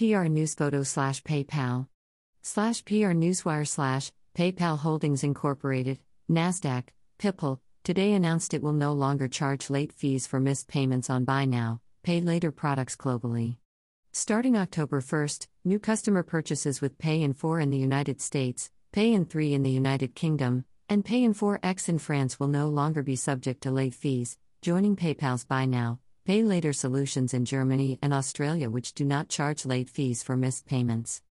PR News Photo slash PayPal slash PR Newswire slash PayPal Holdings Incorporated, NASDAQ, PYPL, today announced it will no longer charge late fees for missed payments on buy now, pay later products globally. Starting October 1st, new customer purchases with Pay in 4 in the United States, Pay in 3 in the United Kingdom, and Pay in 4X in France will no longer be subject to late fees, joining PayPal's Buy Now, Pay Later solutions in Germany and Australia, which do not charge late fees for missed payments.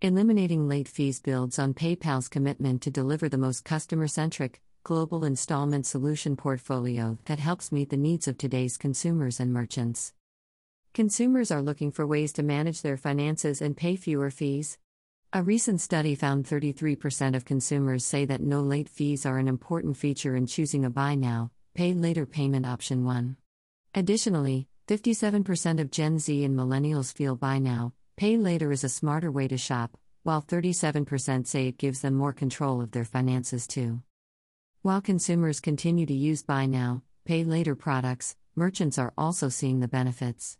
Eliminating late fees builds on PayPal's commitment to deliver the most customer centric, global installment solution portfolio that helps meet the needs of today's consumers and merchants. Consumers are looking for ways to manage their finances and pay fewer fees. A recent study found 33% of consumers say that no late fees are an important feature in choosing a buy now, pay later payment option 1. Additionally, 57% of Gen Z and millennials feel buy now, pay later is a smarter way to shop, while 37% say it gives them more control of their finances too. While consumers continue to use buy now, pay later products, merchants are also seeing the benefits.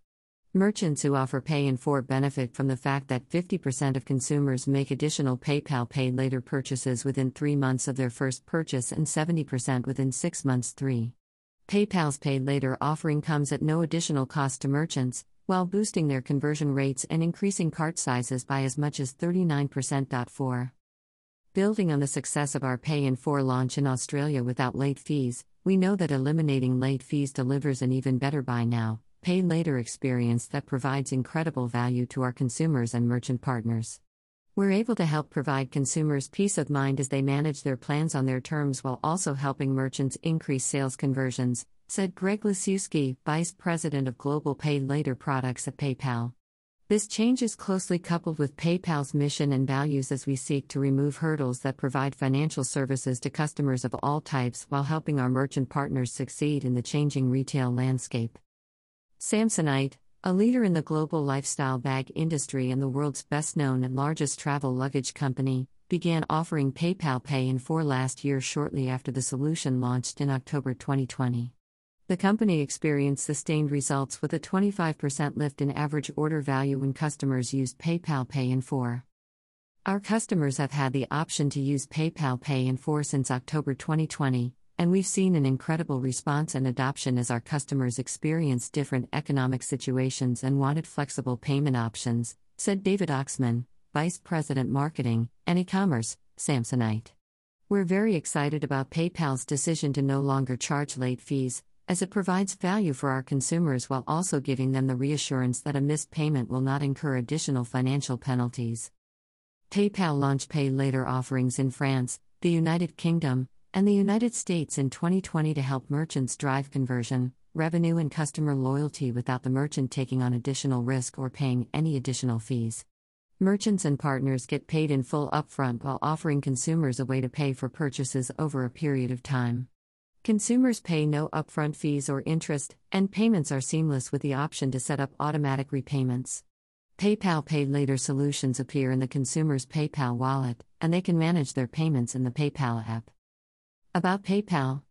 Merchants who offer pay in 4 benefit from the fact that 50% of consumers make additional PayPal Pay Later purchases within 3 months of their first purchase and 70% within 6 months 3. PayPal's Pay Later offering comes at no additional cost to merchants, while boosting their conversion rates and increasing cart sizes by as much as 39%. 4. Building on the success of our Pay in 4 launch in Australia without late fees, we know that eliminating late fees delivers an even better buy now, pay later experience that provides incredible value to our consumers and merchant partners. We're able to help provide consumers peace of mind as they manage their plans on their terms while also helping merchants increase sales conversions, said Greg Lisiewski, Vice President of Global Pay Later Products at PayPal. This change is closely coupled with PayPal's mission and values as we seek to remove hurdles that provide financial services to customers of all types while helping our merchant partners succeed in the changing retail landscape. Samsonite, a leader in the global lifestyle bag industry and the world's best known and largest travel luggage company, began offering PayPal Pay in 4 last year shortly after the solution launched in October 2020. The company experienced sustained results with a 25% lift in average order value when customers used PayPal Pay in 4. Our customers have had the option to use PayPal Pay in 4 since October 2020, and we've seen an incredible response and adoption as our customers experience different economic situations and wanted flexible payment options, said David Oxman, Vice President Marketing and E-commerce, Samsonite. We're very excited about PayPal's decision to no longer charge late fees, as it provides value for our consumers while also giving them the reassurance that a missed payment will not incur additional financial penalties. PayPal launched Pay Later offerings in France, the United Kingdom, and the United States in 2020 to help merchants drive conversion, revenue, and customer loyalty without the merchant taking on additional risk or paying any additional fees. Merchants and partners get paid in full upfront while offering consumers a way to pay for purchases over a period of time. Consumers pay no upfront fees or interest, and payments are seamless with the option to set up automatic repayments. PayPal Pay Later solutions appear in the consumer's PayPal wallet, and they can manage their payments in the PayPal app. About PayPal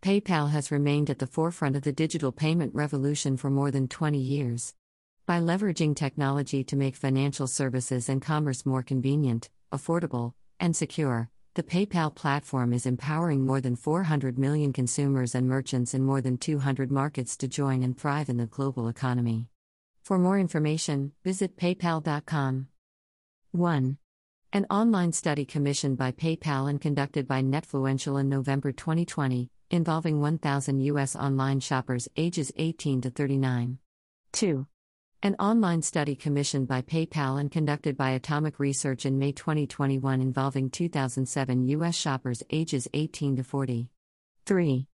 PayPal has remained at the forefront of the digital payment revolution for more than 20 years. By leveraging technology to make financial services and commerce more convenient, affordable, and secure, the PayPal platform is empowering more than 400 million consumers and merchants in more than 200 markets to join and thrive in the global economy. For more information, visit paypal.com. 1. An online study commissioned by PayPal and conducted by Netfluential in November 2020, involving 1,000 U.S. online shoppers ages 18 to 39. 2. An online study commissioned by PayPal and conducted by Atomik Research in May 2021 involving 2007 U.S. shoppers ages 18 to 40. 3.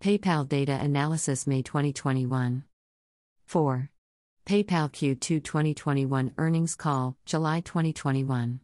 PayPal Data Analysis May 2021. 4. PayPal Q2 2021 Earnings Call, July 2021.